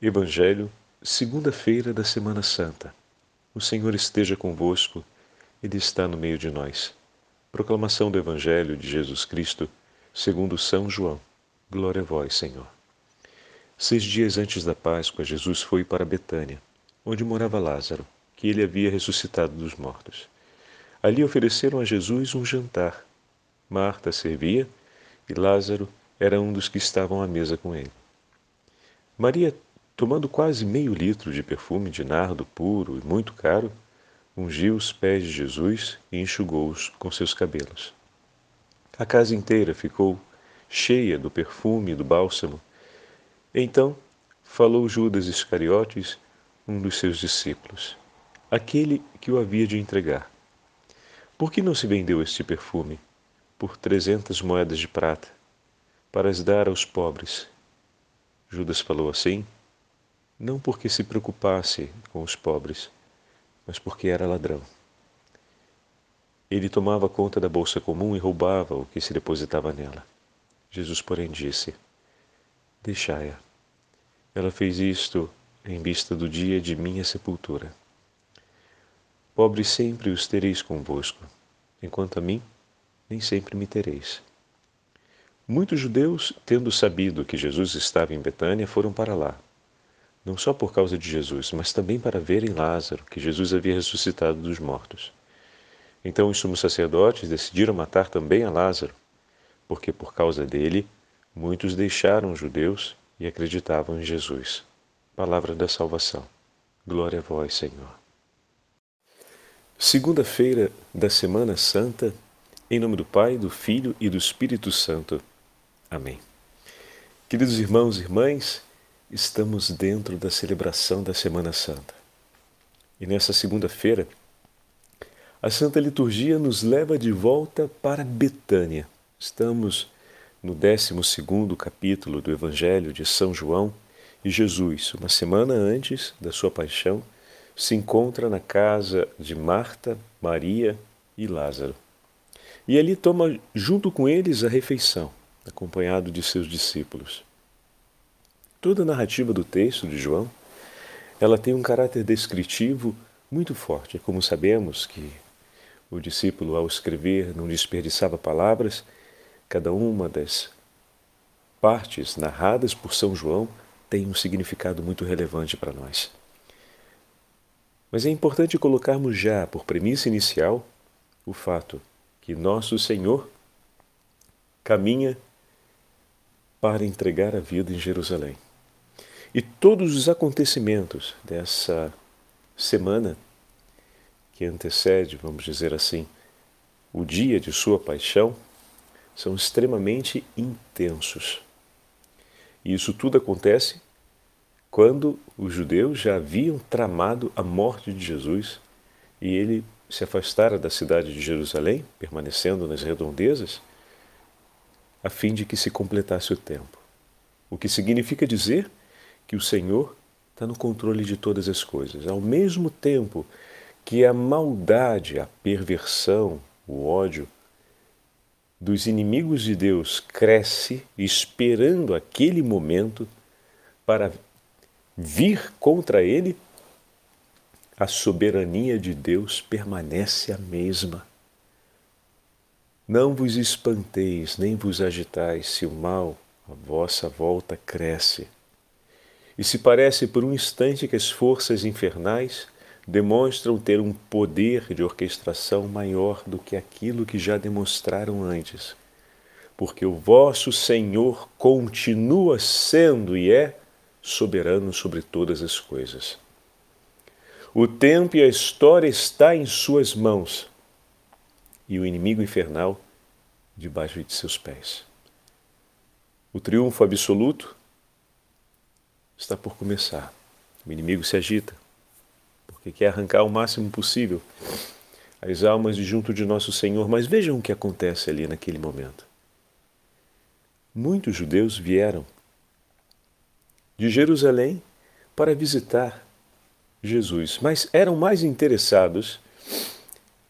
Evangelho, segunda-feira da Semana Santa. O Senhor esteja convosco, Ele está no meio de nós. Proclamação do Evangelho de Jesus Cristo, segundo São João. Glória a vós, Senhor. Seis dias antes da Páscoa, Jesus foi para Betânia, onde morava Lázaro, que ele havia ressuscitado dos mortos. Ali ofereceram a Jesus um jantar. Marta servia e Lázaro era um dos que estavam à mesa com ele. Maria Tomando quase meio litro de perfume de nardo puro e muito caro, ungiu os pés de Jesus e enxugou-os com seus cabelos. A casa inteira ficou cheia do perfume e do bálsamo. Então falou Judas Iscariotes, um dos seus discípulos, aquele que o havia de entregar. Por que não se vendeu este perfume por trezentas moedas de prata, para as dar aos pobres? Judas falou assim não porque se preocupasse com os pobres, mas porque era ladrão. Ele tomava conta da bolsa comum e roubava o que se depositava nela. Jesus, porém, disse: Deixai-a. Ela fez isto em vista do dia de minha sepultura. Pobres sempre os tereis convosco, enquanto a mim, nem sempre me tereis. Muitos judeus, tendo sabido que Jesus estava em Betânia, foram para lá não só por causa de Jesus, mas também para verem Lázaro, que Jesus havia ressuscitado dos mortos. Então os sumos sacerdotes decidiram matar também a Lázaro, porque por causa dele muitos deixaram os judeus e acreditavam em Jesus. Palavra da salvação. Glória a vós, Senhor. Segunda-feira da Semana Santa, em nome do Pai, do Filho e do Espírito Santo. Amém. Queridos irmãos e irmãs, estamos dentro da celebração da Semana Santa. E nessa segunda-feira, a Santa Liturgia nos leva de volta para Betânia. Estamos no 12 capítulo do Evangelho de São João e Jesus, uma semana antes da sua paixão, se encontra na casa de Marta, Maria e Lázaro. E ali toma junto com eles a refeição, acompanhado de seus discípulos. Toda a narrativa do texto de João, ela tem um caráter descritivo muito forte. Como sabemos que o discípulo, ao escrever, não desperdiçava palavras, cada uma das partes narradas por São João tem um significado muito relevante para nós. Mas é importante colocarmos já, por premissa inicial, o fato que nosso Senhor caminha para entregar a vida em Jerusalém. E todos os acontecimentos dessa semana que antecede, vamos dizer assim, o dia de sua paixão, são extremamente intensos. E isso tudo acontece quando os judeus já haviam tramado a morte de Jesus e ele se afastara da cidade de Jerusalém, permanecendo nas redondezas, a fim de que se completasse o tempo. O que significa dizer que o Senhor está no controle de todas as coisas. Ao mesmo tempo que a maldade, a perversão, o ódio dos inimigos de Deus cresce, esperando aquele momento para vir contra ele, a soberania de Deus permanece a mesma. Não vos espanteis, nem vos agitais, se o mal à vossa volta cresce e se parece por um instante que as forças infernais demonstram ter um poder de orquestração maior do que aquilo que já demonstraram antes, porque o vosso Senhor continua sendo e é soberano sobre todas as coisas. O tempo e a história está em suas mãos e o inimigo infernal debaixo de seus pés. O triunfo absoluto está por começar. O inimigo se agita, porque quer arrancar o máximo possível as almas de junto de nosso Senhor. Mas vejam o que acontece ali naquele momento. Muitos judeus vieram de Jerusalém para visitar Jesus, mas eram mais interessados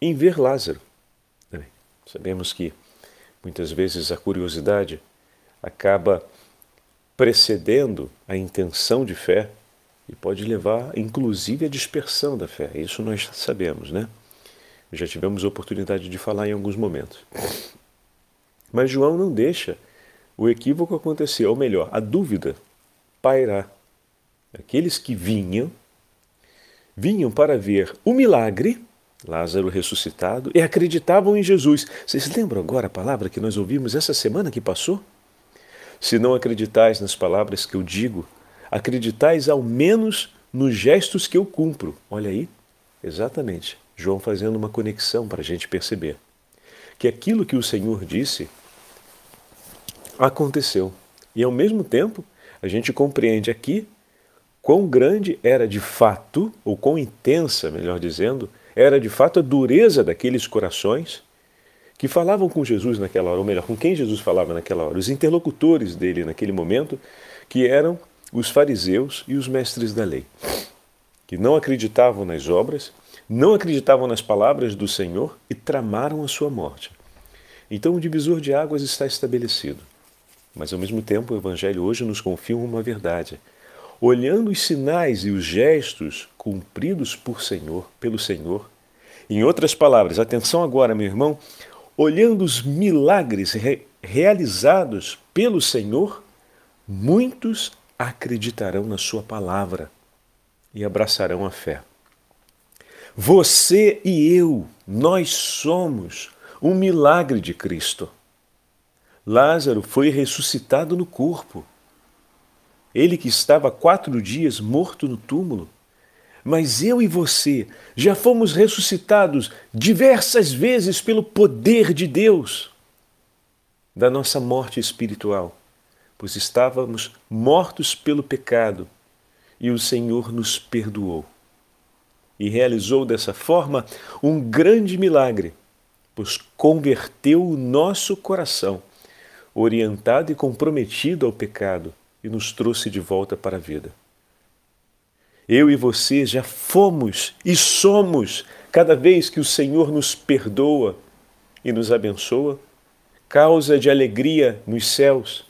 em ver Lázaro. Sabemos que muitas vezes a curiosidade acaba precedendo a intenção de fé e pode levar, inclusive, à dispersão da fé. Isso nós sabemos, né? Já tivemos oportunidade de falar em alguns momentos. Mas João não deixa o equívoco acontecer, ou melhor, a dúvida pairar. Aqueles que vinham, vinham para ver o milagre, Lázaro ressuscitado, e acreditavam em Jesus. Vocês lembram agora a palavra que nós ouvimos essa semana que passou? Se não acreditais nas palavras que eu digo, acreditais ao menos nos gestos que eu cumpro. Olha aí, exatamente. João fazendo uma conexão para a gente perceber que aquilo que o Senhor disse aconteceu. E ao mesmo tempo, a gente compreende aqui quão grande era de fato, ou quão intensa, melhor dizendo, era de fato a dureza daqueles corações que falavam com Jesus naquela hora, ou melhor, com quem Jesus falava naquela hora, os interlocutores dele naquele momento, que eram os fariseus e os mestres da lei, que não acreditavam nas obras, não acreditavam nas palavras do Senhor e tramaram a sua morte. Então o divisor de águas está estabelecido. Mas ao mesmo tempo o Evangelho hoje nos confirma uma verdade. Olhando os sinais e os gestos cumpridos por Senhor, pelo Senhor, em outras palavras, atenção agora, meu irmão, olhando os milagres re realizados pelo Senhor, muitos acreditarão na Sua palavra e abraçarão a fé. Você e eu, nós somos um milagre de Cristo. Lázaro foi ressuscitado no corpo. Ele que estava quatro dias morto no túmulo. Mas eu e você já fomos ressuscitados diversas vezes pelo poder de Deus da nossa morte espiritual pois estávamos mortos pelo pecado e o Senhor nos perdoou. E realizou dessa forma um grande milagre, pois converteu o nosso coração, orientado e comprometido ao pecado, e nos trouxe de volta para a vida. Eu e você já fomos e somos, cada vez que o Senhor nos perdoa e nos abençoa, causa de alegria nos céus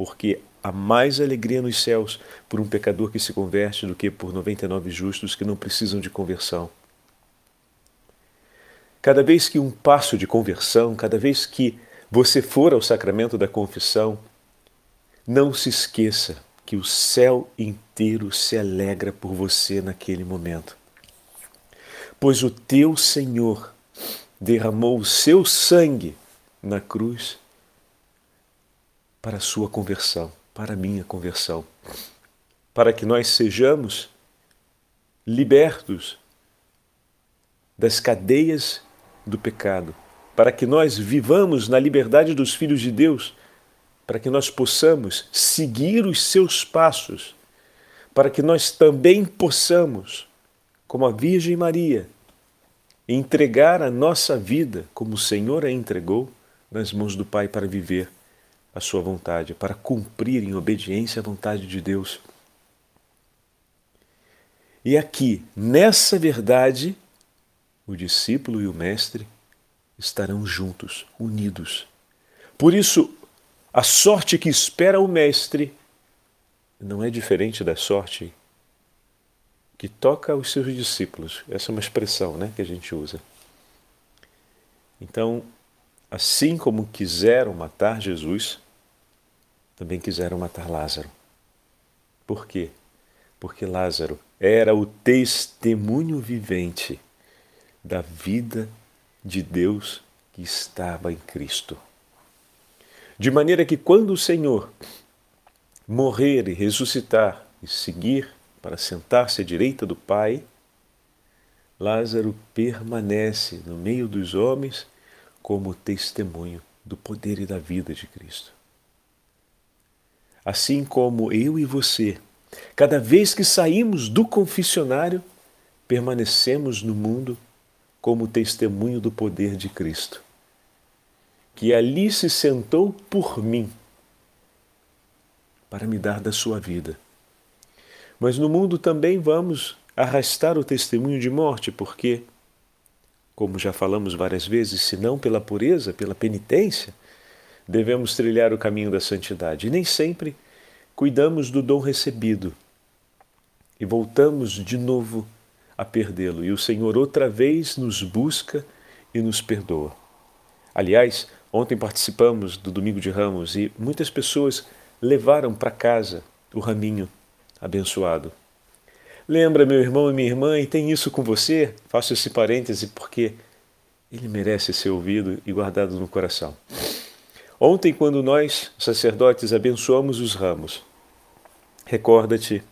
porque há mais alegria nos céus por um pecador que se converte do que por 99 justos que não precisam de conversão. Cada vez que um passo de conversão, cada vez que você for ao sacramento da confissão, não se esqueça que o céu inteiro se alegra por você naquele momento. Pois o teu Senhor derramou o seu sangue na cruz para a sua conversão, para a minha conversão, para que nós sejamos libertos das cadeias do pecado, para que nós vivamos na liberdade dos filhos de Deus, para que nós possamos seguir os seus passos, para que nós também possamos, como a Virgem Maria, entregar a nossa vida como o Senhor a entregou nas mãos do Pai para viver a sua vontade, para cumprir em obediência a vontade de Deus. E aqui, nessa verdade, o discípulo e o mestre estarão juntos, unidos. Por isso, a sorte que espera o mestre não é diferente da sorte que toca os seus discípulos. Essa é uma expressão né, que a gente usa. Então, assim como quiseram matar Jesus, também quiseram matar Lázaro. Por quê? Porque Lázaro era o testemunho vivente da vida de Deus que estava em Cristo. De maneira que quando o Senhor morrer e ressuscitar e seguir para sentar-se à direita do Pai, Lázaro permanece no meio dos homens como testemunho do poder e da vida de Cristo. Assim como eu e você, cada vez que saímos do confessionário, permanecemos no mundo como testemunho do poder de Cristo, que ali se sentou por mim para me dar da sua vida. Mas no mundo também vamos arrastar o testemunho de morte, porque como já falamos várias vezes, se não pela pureza, pela penitência, devemos trilhar o caminho da santidade. E nem sempre cuidamos do dom recebido e voltamos de novo a perdê-lo. E o Senhor outra vez nos busca e nos perdoa. Aliás, ontem participamos do Domingo de Ramos e muitas pessoas levaram para casa o raminho abençoado. Lembra, meu irmão e minha irmã, e tem isso com você? Faço esse parêntese porque ele merece ser ouvido e guardado no coração. Ontem, quando nós, sacerdotes, abençoamos os ramos, recorda-te,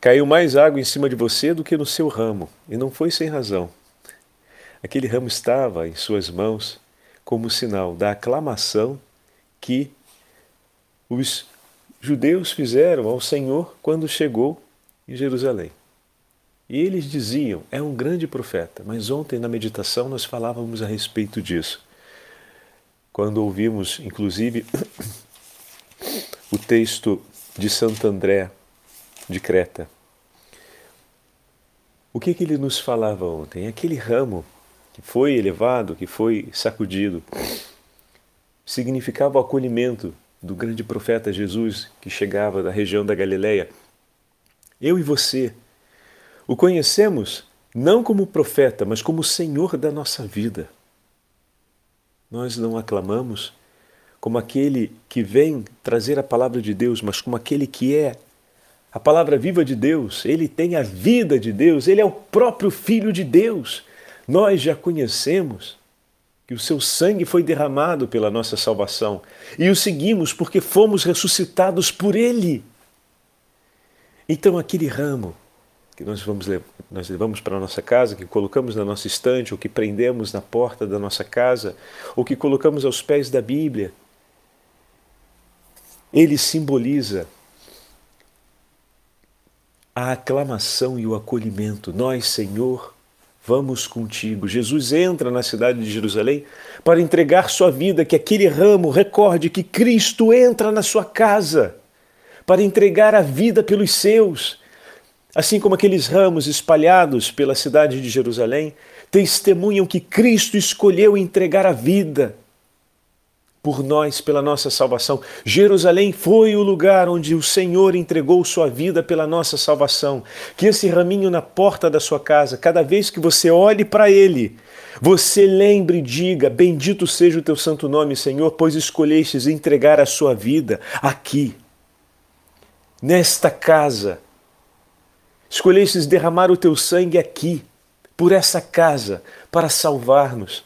caiu mais água em cima de você do que no seu ramo, e não foi sem razão. Aquele ramo estava em suas mãos como sinal da aclamação que os judeus fizeram ao Senhor quando chegou em Jerusalém. E eles diziam, é um grande profeta, mas ontem na meditação nós falávamos a respeito disso. Quando ouvimos, inclusive, o texto de Santo André de Creta. O que, que ele nos falava ontem? Aquele ramo que foi elevado, que foi sacudido, significava o acolhimento do grande profeta Jesus que chegava da região da Galileia eu e você, o conhecemos não como profeta, mas como Senhor da nossa vida. Nós não aclamamos como aquele que vem trazer a palavra de Deus, mas como aquele que é a palavra viva de Deus, ele tem a vida de Deus, ele é o próprio Filho de Deus. Nós já conhecemos que o seu sangue foi derramado pela nossa salvação e o seguimos porque fomos ressuscitados por ele. Então, aquele ramo que nós, vamos, nós levamos para a nossa casa, que colocamos na nossa estante, ou que prendemos na porta da nossa casa, ou que colocamos aos pés da Bíblia, ele simboliza a aclamação e o acolhimento. Nós, Senhor, vamos contigo. Jesus entra na cidade de Jerusalém para entregar sua vida, que aquele ramo recorde que Cristo entra na sua casa para entregar a vida pelos seus. Assim como aqueles ramos espalhados pela cidade de Jerusalém testemunham que Cristo escolheu entregar a vida por nós, pela nossa salvação. Jerusalém foi o lugar onde o Senhor entregou sua vida pela nossa salvação. Que esse raminho na porta da sua casa, cada vez que você olhe para ele, você lembre e diga: Bendito seja o teu santo nome, Senhor, pois escolhestes entregar a sua vida aqui nesta casa. Escolhestes derramar o teu sangue aqui, por essa casa, para salvar-nos.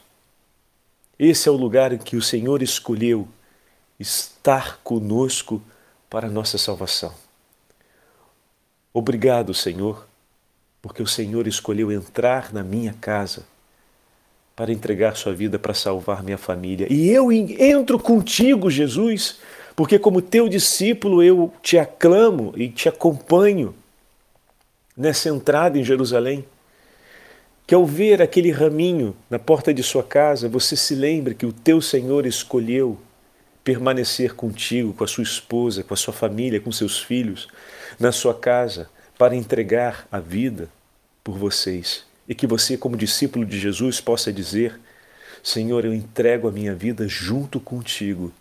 Esse é o lugar em que o Senhor escolheu estar conosco para a nossa salvação. Obrigado, Senhor, porque o Senhor escolheu entrar na minha casa para entregar sua vida para salvar minha família. E eu entro contigo, Jesus, porque, como teu discípulo, eu te aclamo e te acompanho nessa entrada em Jerusalém. Que ao ver aquele raminho na porta de sua casa, você se lembre que o teu Senhor escolheu permanecer contigo, com a sua esposa, com a sua família, com seus filhos, na sua casa, para entregar a vida por vocês. E que você, como discípulo de Jesus, possa dizer: Senhor, eu entrego a minha vida junto contigo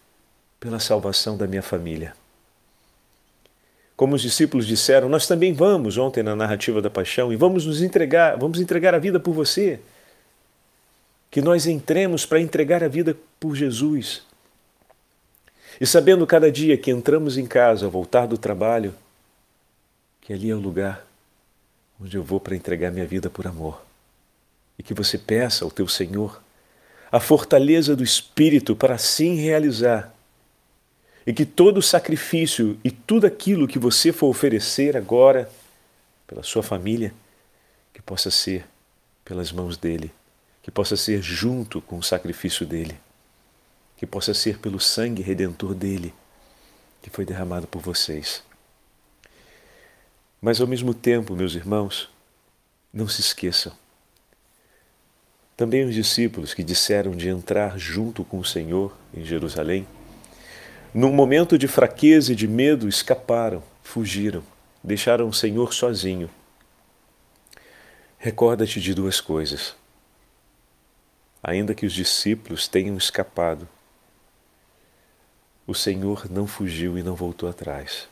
pela salvação da minha família. Como os discípulos disseram, nós também vamos ontem na narrativa da paixão e vamos nos entregar, vamos entregar a vida por você. Que nós entremos para entregar a vida por Jesus. E sabendo cada dia que entramos em casa ao voltar do trabalho, que ali é o lugar onde eu vou para entregar minha vida por amor. E que você peça ao teu Senhor a fortaleza do Espírito para assim realizar e que todo sacrifício e tudo aquilo que você for oferecer agora pela sua família, que possa ser pelas mãos dele, que possa ser junto com o sacrifício dele, que possa ser pelo sangue redentor dele, que foi derramado por vocês. Mas ao mesmo tempo, meus irmãos, não se esqueçam. Também os discípulos que disseram de entrar junto com o Senhor em Jerusalém num momento de fraqueza e de medo, escaparam, fugiram, deixaram o Senhor sozinho. Recorda-te de duas coisas. Ainda que os discípulos tenham escapado, o Senhor não fugiu e não voltou atrás.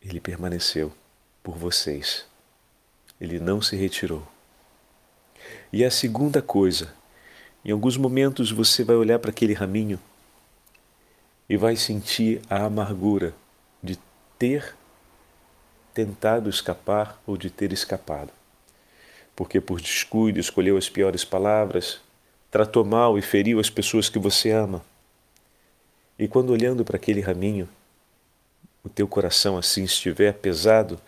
ele permaneceu por vocês. Ele não se retirou. E a segunda coisa, em alguns momentos você vai olhar para aquele raminho e vai sentir a amargura de ter tentado escapar ou de ter escapado. Porque por descuido escolheu as piores palavras, tratou mal e feriu as pessoas que você ama. E quando olhando para aquele raminho, o teu coração assim estiver pesado,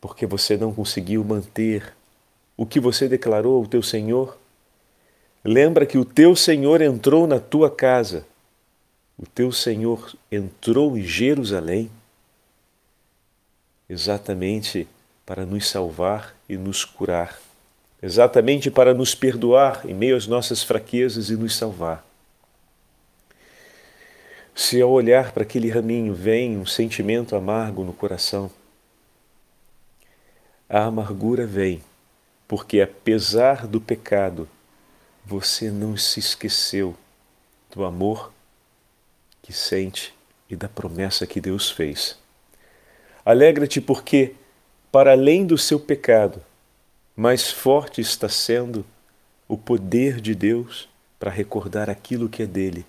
porque você não conseguiu manter o que você declarou ao teu Senhor, lembra que o teu Senhor entrou na tua casa o teu Senhor entrou em Jerusalém exatamente para nos salvar e nos curar, exatamente para nos perdoar em meio às nossas fraquezas e nos salvar. Se ao olhar para aquele raminho vem um sentimento amargo no coração, a amargura vem porque, apesar do pecado, você não se esqueceu do amor que sente e da promessa que Deus fez. Alegra-te porque, para além do seu pecado, mais forte está sendo o poder de Deus para recordar aquilo que é dele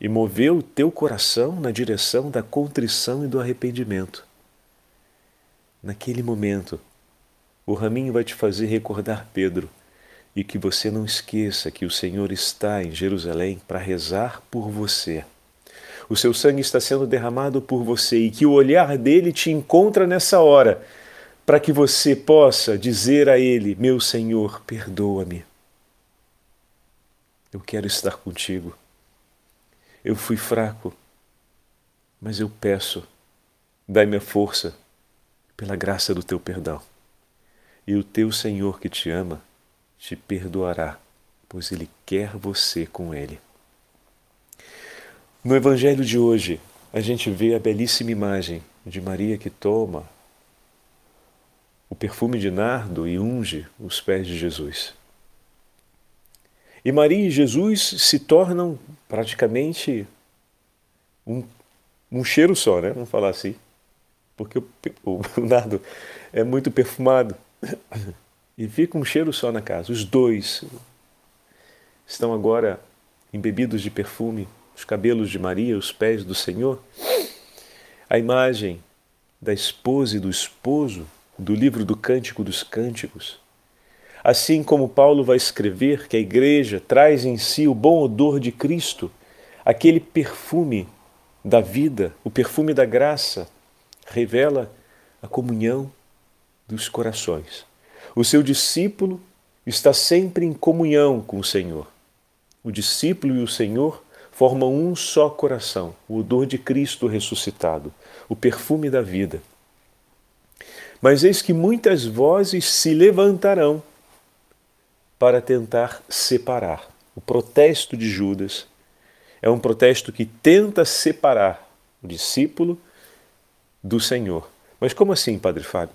e mover o teu coração na direção da contrição e do arrependimento. Naquele momento, o raminho vai te fazer recordar Pedro e que você não esqueça que o Senhor está em Jerusalém para rezar por você o seu sangue está sendo derramado por você e que o olhar dele te encontra nessa hora, para que você possa dizer a ele: Meu Senhor, perdoa-me. Eu quero estar contigo. Eu fui fraco, mas eu peço, dai-me a força pela graça do teu perdão. E o teu Senhor que te ama te perdoará, pois ele quer você com ele. No Evangelho de hoje, a gente vê a belíssima imagem de Maria que toma o perfume de nardo e unge os pés de Jesus. E Maria e Jesus se tornam praticamente um, um cheiro só, né? Vamos falar assim. Porque o, o, o nardo é muito perfumado. E fica um cheiro só na casa. Os dois estão agora embebidos de perfume os cabelos de Maria, os pés do Senhor, a imagem da esposa e do esposo do livro do Cântico dos Cânticos. Assim como Paulo vai escrever que a igreja traz em si o bom odor de Cristo, aquele perfume da vida, o perfume da graça, revela a comunhão dos corações. O seu discípulo está sempre em comunhão com o Senhor. O discípulo e o Senhor formam um só coração, o odor de Cristo ressuscitado, o perfume da vida. Mas eis que muitas vozes se levantarão para tentar separar. O protesto de Judas é um protesto que tenta separar o discípulo do Senhor. Mas como assim, Padre Fábio?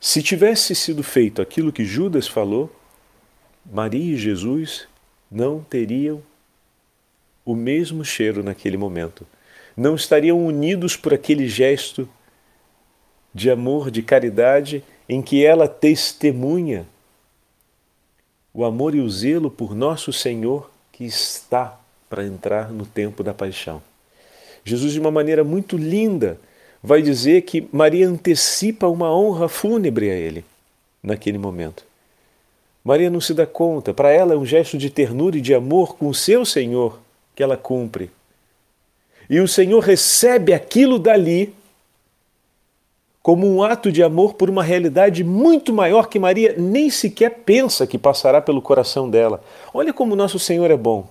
Se tivesse sido feito aquilo que Judas falou, Maria e Jesus não teriam o mesmo cheiro naquele momento. Não estariam unidos por aquele gesto de amor, de caridade, em que ela testemunha o amor e o zelo por nosso Senhor que está para entrar no tempo da paixão. Jesus, de uma maneira muito linda, vai dizer que Maria antecipa uma honra fúnebre a ele naquele momento. Maria não se dá conta, para ela é um gesto de ternura e de amor com o seu Senhor que ela cumpre. E o Senhor recebe aquilo dali como um ato de amor por uma realidade muito maior que Maria nem sequer pensa que passará pelo coração dela. Olha como nosso Senhor é bom.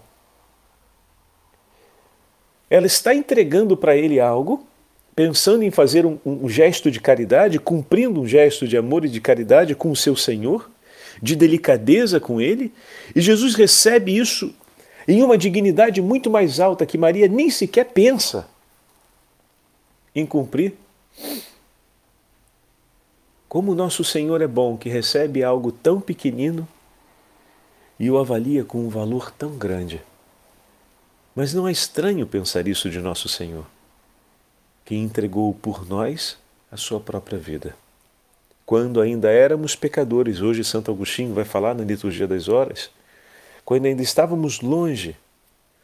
Ela está entregando para ele algo, pensando em fazer um, um, gesto de caridade, cumprindo um gesto de amor e de caridade com o seu Senhor, de delicadeza com ele, e Jesus recebe isso em uma dignidade muito mais alta que Maria nem sequer pensa em cumprir. Como nosso Senhor é bom que recebe algo tão pequenino e o avalia com um valor tão grande. Mas não é estranho pensar isso de nosso Senhor. que entregou por nós a sua própria vida. Quando ainda éramos pecadores, hoje Santo Agostinho vai falar na liturgia das horas, quando ainda estávamos longe,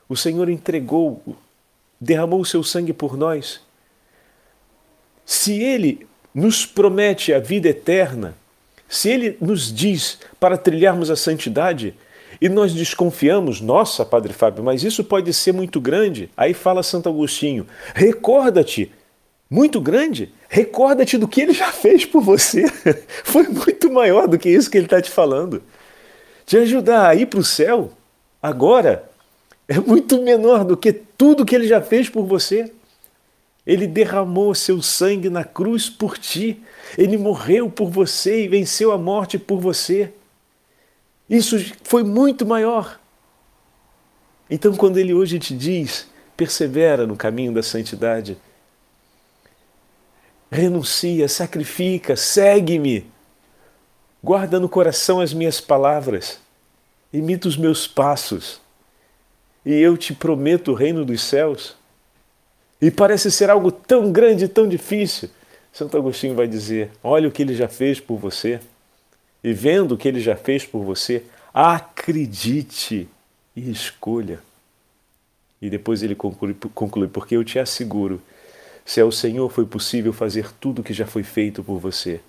o Senhor entregou, derramou o seu sangue por nós. Se Ele nos promete a vida eterna, se Ele nos diz para trilharmos a santidade, e nós desconfiamos, nossa, Padre Fábio, mas isso pode ser muito grande. Aí fala Santo Agostinho: recorda-te, muito grande, recorda-te do que ele já fez por você. Foi muito maior do que isso que ele está te falando. Te ajudar a ir para o céu, agora, é muito menor do que tudo que ele já fez por você. Ele derramou seu sangue na cruz por ti. Ele morreu por você e venceu a morte por você. Isso foi muito maior. Então, quando ele hoje te diz, persevera no caminho da santidade, renuncia, sacrifica, segue-me, guarda no coração as minhas palavras, imita os meus passos, e eu te prometo o reino dos céus. E parece ser algo tão grande, tão difícil. Santo Agostinho vai dizer: olha o que ele já fez por você e vendo o que ele já fez por você, acredite e escolha. E depois ele conclui, conclui, porque eu te asseguro, se ao Senhor foi possível fazer tudo o que já foi feito por você,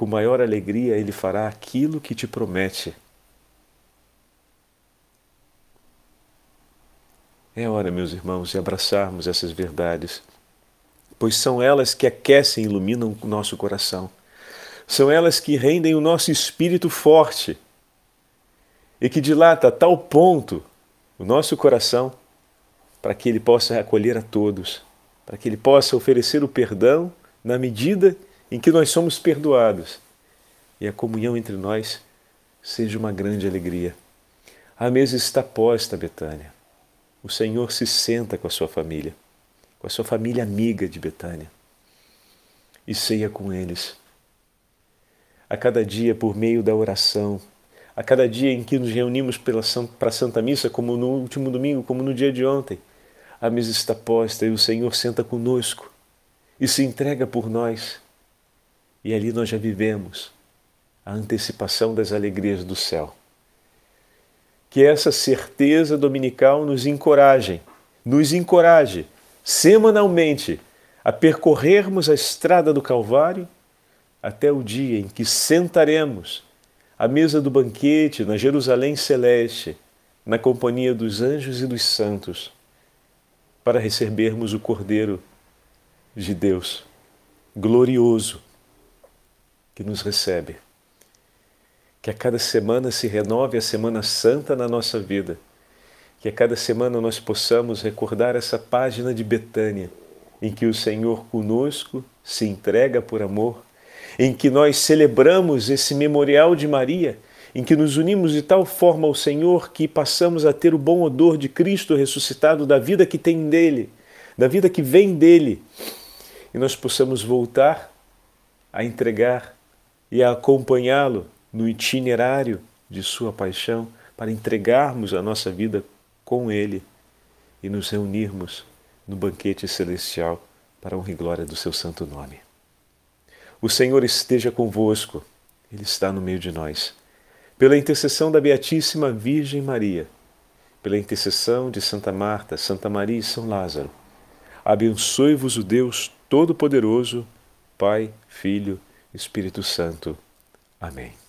com maior alegria ele fará aquilo que te promete. É hora, meus irmãos, de abraçarmos essas verdades, pois são elas que aquecem e iluminam o nosso coração são elas que rendem o nosso espírito forte e que dilata a tal ponto o nosso coração para que ele possa acolher a todos, para que ele possa oferecer o perdão na medida em que nós somos perdoados e a comunhão entre nós seja uma grande alegria. A mesa está posta, Betânia. O Senhor se senta com a sua família, com a sua família amiga de Betânia, e ceia com eles a cada dia por meio da oração, a cada dia em que nos reunimos para a Santa Missa, como no último domingo, como no dia de ontem. A mesa está posta e o Senhor senta conosco e se entrega por nós. E ali nós já vivemos a antecipação das alegrias do céu. Que essa certeza dominical nos encoraje, nos encoraje semanalmente a percorrermos a estrada do Calvário até o dia em que sentaremos à mesa do banquete na Jerusalém celeste, na companhia dos anjos e dos santos, para recebermos o Cordeiro de Deus, glorioso, que nos recebe. Que a cada semana se renove a Semana Santa na nossa vida. Que a cada semana nós possamos recordar essa página de Betânia, em que o Senhor conosco se entrega por amor em que nós celebramos esse memorial de Maria, em que nos unimos de tal forma ao Senhor que passamos a ter o bom odor de Cristo ressuscitado, da vida que tem dele, da vida que vem dele, e nós possamos voltar a entregar e a acompanhá-lo no itinerário de Sua paixão, para entregarmos a nossa vida com Ele e nos reunirmos no banquete celestial para a honra e glória do Seu santo nome. O Senhor esteja convosco, Ele está no meio de nós. Pela intercessão da Beatíssima Virgem Maria, pela intercessão de Santa Marta, Santa Maria e São Lázaro, abençoe-vos o Deus Todo-Poderoso, Pai, Filho, Espírito Santo. Amém.